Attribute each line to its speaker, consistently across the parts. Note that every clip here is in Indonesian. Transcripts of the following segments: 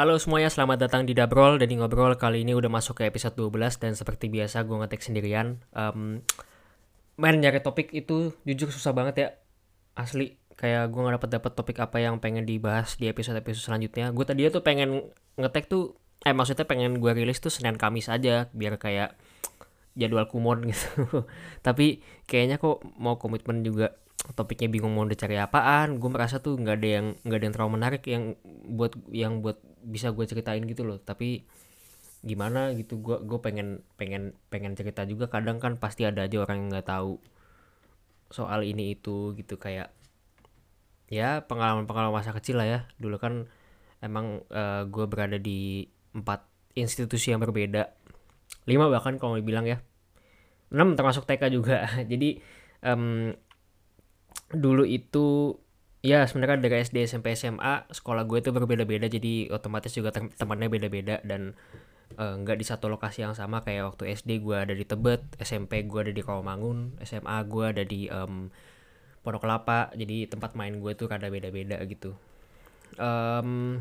Speaker 1: Halo semuanya, selamat datang di Dabrol dan di Ngobrol kali ini udah masuk ke episode 12 dan seperti biasa gue ngetek sendirian. Um, main nyari topik itu jujur susah banget ya, asli. Kayak gue gak dapet dapet topik apa yang pengen dibahas di episode-episode selanjutnya. Gue tadi tuh pengen ngetek tuh, eh maksudnya pengen gue rilis tuh Senin Kamis aja biar kayak jadwal kumon gitu. Tapi kayaknya kok mau komitmen juga topiknya bingung mau dicari apaan gue merasa tuh nggak ada yang nggak ada yang terlalu menarik yang buat yang buat bisa gue ceritain gitu loh. Tapi gimana gitu gue gue pengen pengen pengen cerita juga. Kadang kan pasti ada aja orang yang nggak tahu soal ini itu gitu. Kayak ya pengalaman pengalaman masa kecil lah ya. Dulu kan emang uh, gue berada di empat institusi yang berbeda. Lima bahkan kalau dibilang ya. Enam termasuk TK juga. Jadi um, dulu itu ya sebenarnya dari SD SMP SMA sekolah gue itu berbeda-beda. Jadi otomatis juga tem temannya beda-beda dan uh, nggak di satu lokasi yang sama. Kayak waktu SD gue ada di Tebet SMP gue ada di Rawamangun SMA gue ada di um, Pondok Kelapa. Jadi tempat main gue tuh rada beda-beda gitu. Um,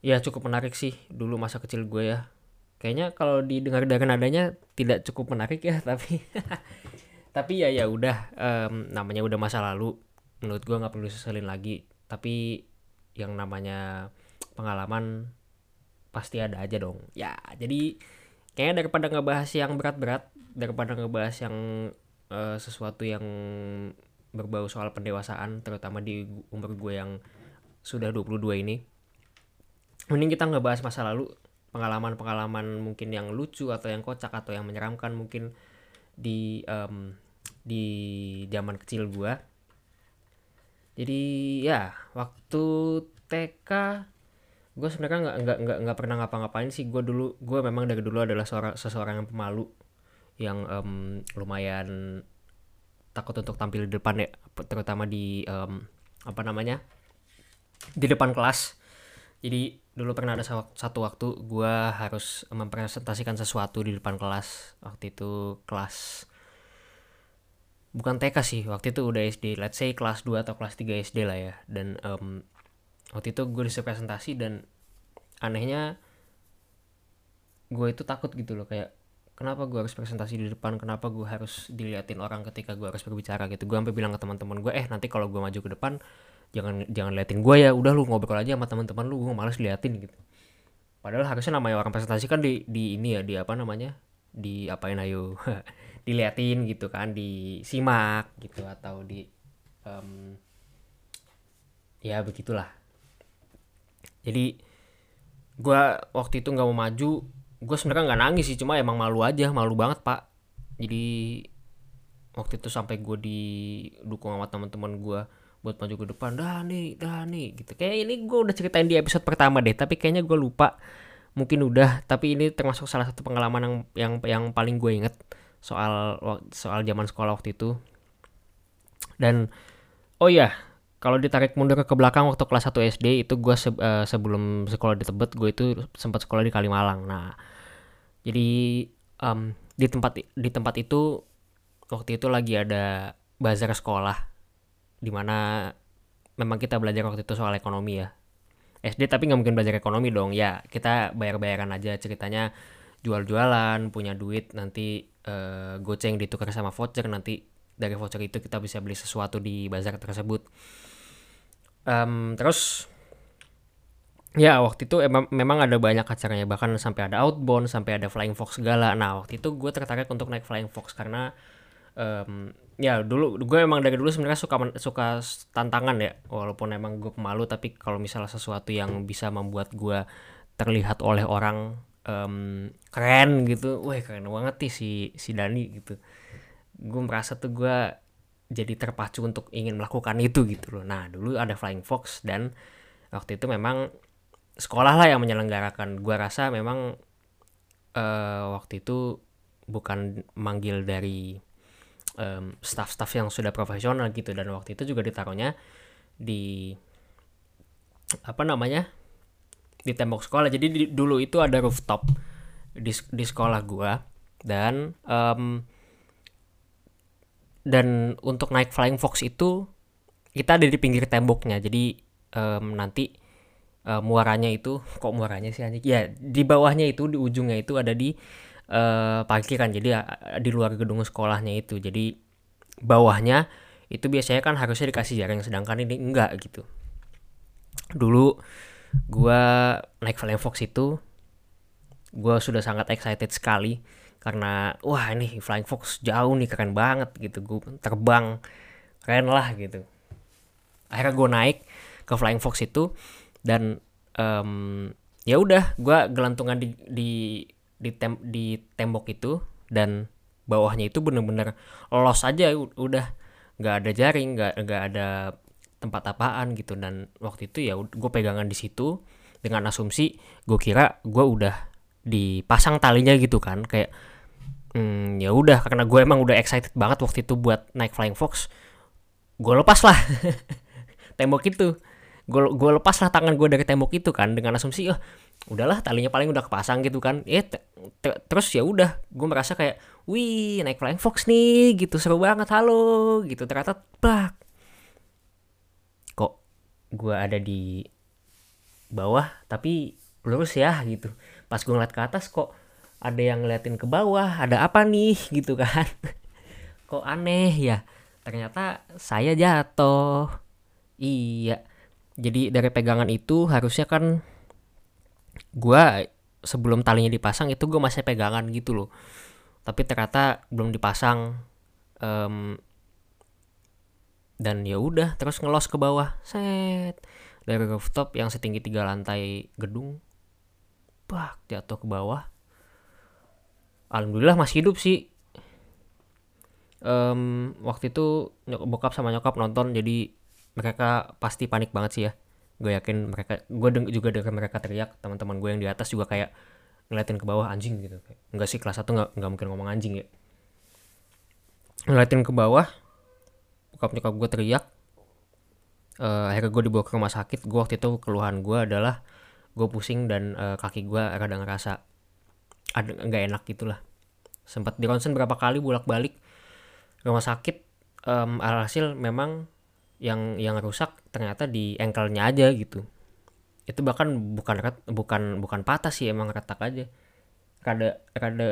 Speaker 1: ya cukup menarik sih dulu masa kecil gue ya. Kayaknya kalau didengar dari nadanya tidak cukup menarik ya tapi tapi ya ya udah um, namanya udah masa lalu menurut gue nggak perlu seselin lagi. Tapi yang namanya pengalaman pasti ada aja dong. Ya jadi kayaknya daripada ngebahas yang berat-berat daripada ngebahas yang uh, sesuatu yang berbau soal pendewasaan terutama di umur gue yang sudah 22 ini mending kita ngebahas masa lalu pengalaman-pengalaman mungkin yang lucu atau yang kocak atau yang menyeramkan mungkin di um, di zaman kecil gua. Jadi ya waktu TK gue sebenarnya nggak nggak nggak nggak pernah ngapa-ngapain sih. Gue dulu gue memang dari dulu adalah seorang seseorang yang pemalu yang um, lumayan takut untuk tampil di depan ya terutama di um, apa namanya di depan kelas jadi dulu pernah ada satu waktu gue harus mempresentasikan sesuatu di depan kelas. Waktu itu kelas bukan TK sih waktu itu udah SD let's say kelas 2 atau kelas 3 SD lah ya. Dan um, waktu itu gue disuruh presentasi dan anehnya gue itu takut gitu loh kayak kenapa gue harus presentasi di depan? Kenapa gue harus diliatin orang ketika gue harus berbicara gitu? Gue sampai bilang ke teman-teman gue eh nanti kalau gue maju ke depan jangan jangan liatin gue ya. Udah lu ngobrol aja sama teman-teman lu gue males liatin gitu. Padahal harusnya namanya orang presentasi kan di di ini ya di apa namanya? Di apain ayo. Diliatin gitu kan disimak gitu atau di um, ya begitulah. Jadi gue waktu itu nggak mau maju gue sebenarnya nggak nangis sih cuma emang malu aja malu banget pak. Jadi waktu itu sampai gue didukung sama teman-teman gue buat maju ke depan. Dah nih dah nih gitu. Kayak ini gue udah ceritain di episode pertama deh tapi kayaknya gue lupa. Mungkin udah tapi ini termasuk salah satu pengalaman yang yang yang paling gue inget soal soal zaman sekolah waktu itu. Dan oh iya kalau ditarik mundur ke belakang waktu kelas 1 SD itu gue se uh, sebelum sekolah di Tebet gue itu sempat sekolah di Kalimalang. Nah jadi um, di tempat di tempat itu waktu itu lagi ada bazar sekolah di mana memang kita belajar waktu itu soal ekonomi ya. SD tapi nggak mungkin belajar ekonomi dong. Ya kita bayar-bayaran aja ceritanya. Jual-jualan punya duit nanti uh, goceng ditukar sama voucher. Nanti dari voucher itu kita bisa beli sesuatu di bazar tersebut. Um, terus ya waktu itu emang memang ada banyak acaranya. Bahkan sampai ada outbound sampai ada flying fox segala. Nah waktu itu gue tertarik untuk naik flying fox karena um, ya dulu gue emang dari dulu sebenarnya suka suka tantangan ya. Walaupun emang gue pemalu tapi kalau misalnya sesuatu yang bisa membuat gue terlihat oleh orang um, keren gitu wah keren banget nih si si Dani gitu. Gue merasa tuh gue jadi terpacu untuk ingin melakukan itu gitu loh. Nah dulu ada Flying Fox dan waktu itu memang sekolah lah yang menyelenggarakan. Gue rasa memang uh, waktu itu bukan manggil dari um, staff-staff yang sudah profesional gitu. Dan waktu itu juga ditaruhnya di apa namanya di tembok sekolah. Jadi di, dulu itu ada rooftop di, di sekolah gua. Dan um, dan untuk naik flying fox itu kita ada di pinggir temboknya. Jadi um, nanti uh, muaranya itu kok muaranya sih anjing? Ya di bawahnya itu di ujungnya itu ada di uh, parkiran jadi uh, di luar gedung sekolahnya itu. Jadi bawahnya itu biasanya kan harusnya dikasih jaring sedangkan ini enggak gitu. Dulu gua naik Flying Fox itu gua sudah sangat excited sekali karena wah ini Flying Fox jauh nih keren banget gitu. Gue terbang keren lah gitu. Akhirnya gue naik ke Flying Fox itu dan um, ya udah gue gelantungan di di di, tem di tembok itu dan bawahnya itu bener-bener los aja udah nggak ada jaring nggak nggak ada tempat apaan gitu. Dan waktu itu ya gue pegangan di situ dengan asumsi gue kira gue udah dipasang talinya gitu kan kayak hmm, ya udah. Karena gue emang udah excited banget waktu itu buat naik Flying Fox gue lepas lah tembok itu. Gue gue lepas lah tangan gue dari tembok itu kan dengan asumsi oh udahlah talinya paling udah kepasang gitu kan. Eh terus ya udah gue merasa kayak wih naik flying fox nih gitu seru banget halo gitu. Ternyata bak kok gue ada di bawah tapi lurus ya gitu. Pas gue ngeliat ke atas kok ada yang ngeliatin ke bawah ada apa nih gitu kan. Kok aneh ya? Ternyata saya jatuh. Iya. Jadi dari pegangan itu harusnya kan gue sebelum talinya dipasang itu gue masih pegangan gitu loh. Tapi ternyata belum dipasang um, dan ya udah terus ngelos ke bawah. Set. Dari rooftop yang setinggi tiga lantai gedung bak jatuh ke bawah. Alhamdulillah masih hidup sih. Um, waktu itu bokap sama nyokap nonton jadi mereka pasti panik banget sih ya gue yakin mereka gue deng juga dengar mereka teriak teman-teman gue yang di atas juga kayak ngeliatin ke bawah anjing gitu. Enggak sih kelas satu nggak nggak mungkin ngomong anjing ya. Ngeliatin ke bawah bokap nyokap gue teriak uh, akhirnya gue dibawa ke rumah sakit. Gue waktu itu keluhan gue adalah gue pusing dan uh, kaki gue rada ngerasa ada nggak enak gitulah. Sempat di ronsen berapa kali bolak balik rumah sakit um, alhasil memang yang yang rusak ternyata di engkelnya aja gitu. Itu bahkan bukan bukan bukan patah sih emang retak aja. Kada kada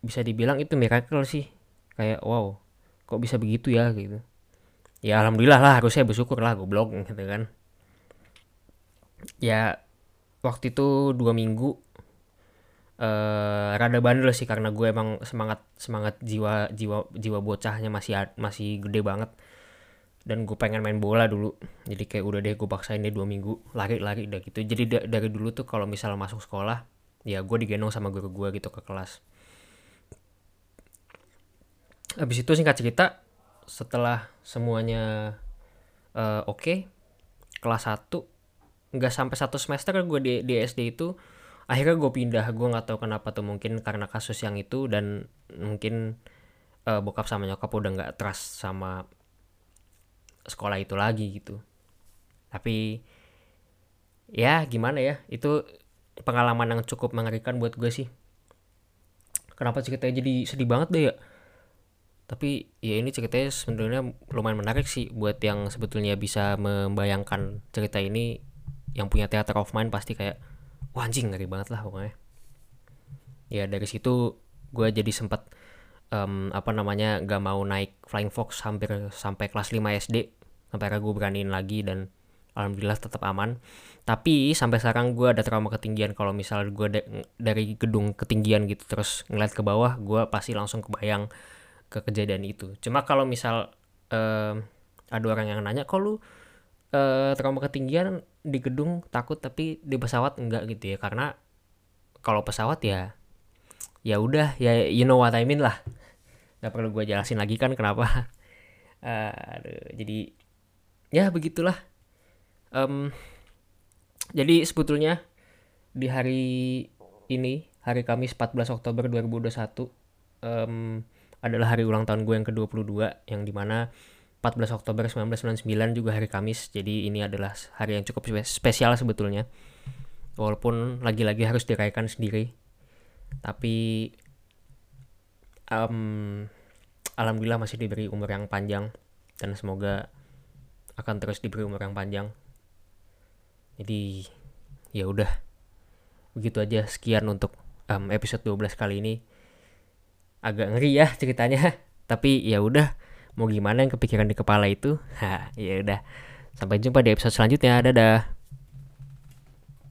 Speaker 1: bisa dibilang itu miracle sih. Kayak wow kok bisa begitu ya gitu. Ya alhamdulillah lah harusnya bersyukur lah goblok gitu kan. Ya waktu itu dua minggu uh, rada bandel sih karena gue emang semangat semangat jiwa jiwa jiwa bocahnya masih masih gede banget dan gue pengen main bola dulu. Jadi kayak udah deh gue paksain deh dua minggu. Lari-lari udah gitu. Jadi da dari dulu tuh kalau misalnya masuk sekolah ya gue digendong sama guru gue gitu ke kelas. Habis itu singkat cerita setelah semuanya uh, oke okay, kelas 1 nggak sampai satu semester gue di, di SD itu akhirnya gue pindah. Gue nggak tahu kenapa tuh mungkin karena kasus yang itu dan mungkin uh, bokap sama nyokap udah nggak trust sama sekolah itu lagi gitu. Tapi ya gimana ya itu pengalaman yang cukup mengerikan buat gue sih. Kenapa ceritanya jadi sedih banget deh ya? Tapi ya ini ceritanya sebenarnya lumayan menarik sih buat yang sebetulnya bisa membayangkan cerita ini yang punya theater of mind pasti kayak wah anjing ngeri banget lah pokoknya. Ya dari situ gue jadi sempat um, apa namanya gak mau naik flying fox hampir sampai kelas 5 SD sampai gue beraniin lagi dan alhamdulillah tetap aman. Tapi sampai sekarang gue ada trauma ketinggian. Kalau misal gue da dari gedung ketinggian gitu terus ngeliat ke bawah gue pasti langsung kebayang ke kejadian itu. Cuma kalau misal uh, ada orang yang nanya kok lu uh, trauma ketinggian di gedung takut tapi di pesawat enggak? Gitu ya. Karena kalau pesawat ya ya udah ya you know what I mean lah. Nggak perlu gue jelasin lagi kan kenapa. Uh, aduh, jadi ya begitulah. Um, jadi sebetulnya di hari ini hari Kamis 14 Oktober 2021 um, adalah hari ulang tahun gue yang ke-22 yang di mana 14 Oktober 1999 juga hari Kamis. Jadi ini adalah hari yang cukup spesial sebetulnya. Walaupun lagi-lagi harus dirayakan sendiri. Tapi um, alhamdulillah masih diberi umur yang panjang. Dan semoga akan terus diberi umur yang panjang. Jadi ya udah. Begitu aja sekian untuk um, episode 12 kali ini. Agak ngeri ya ceritanya tapi ya udah. Mau gimana yang kepikiran di kepala itu? Ha ya udah. Sampai jumpa di episode selanjutnya. Dadah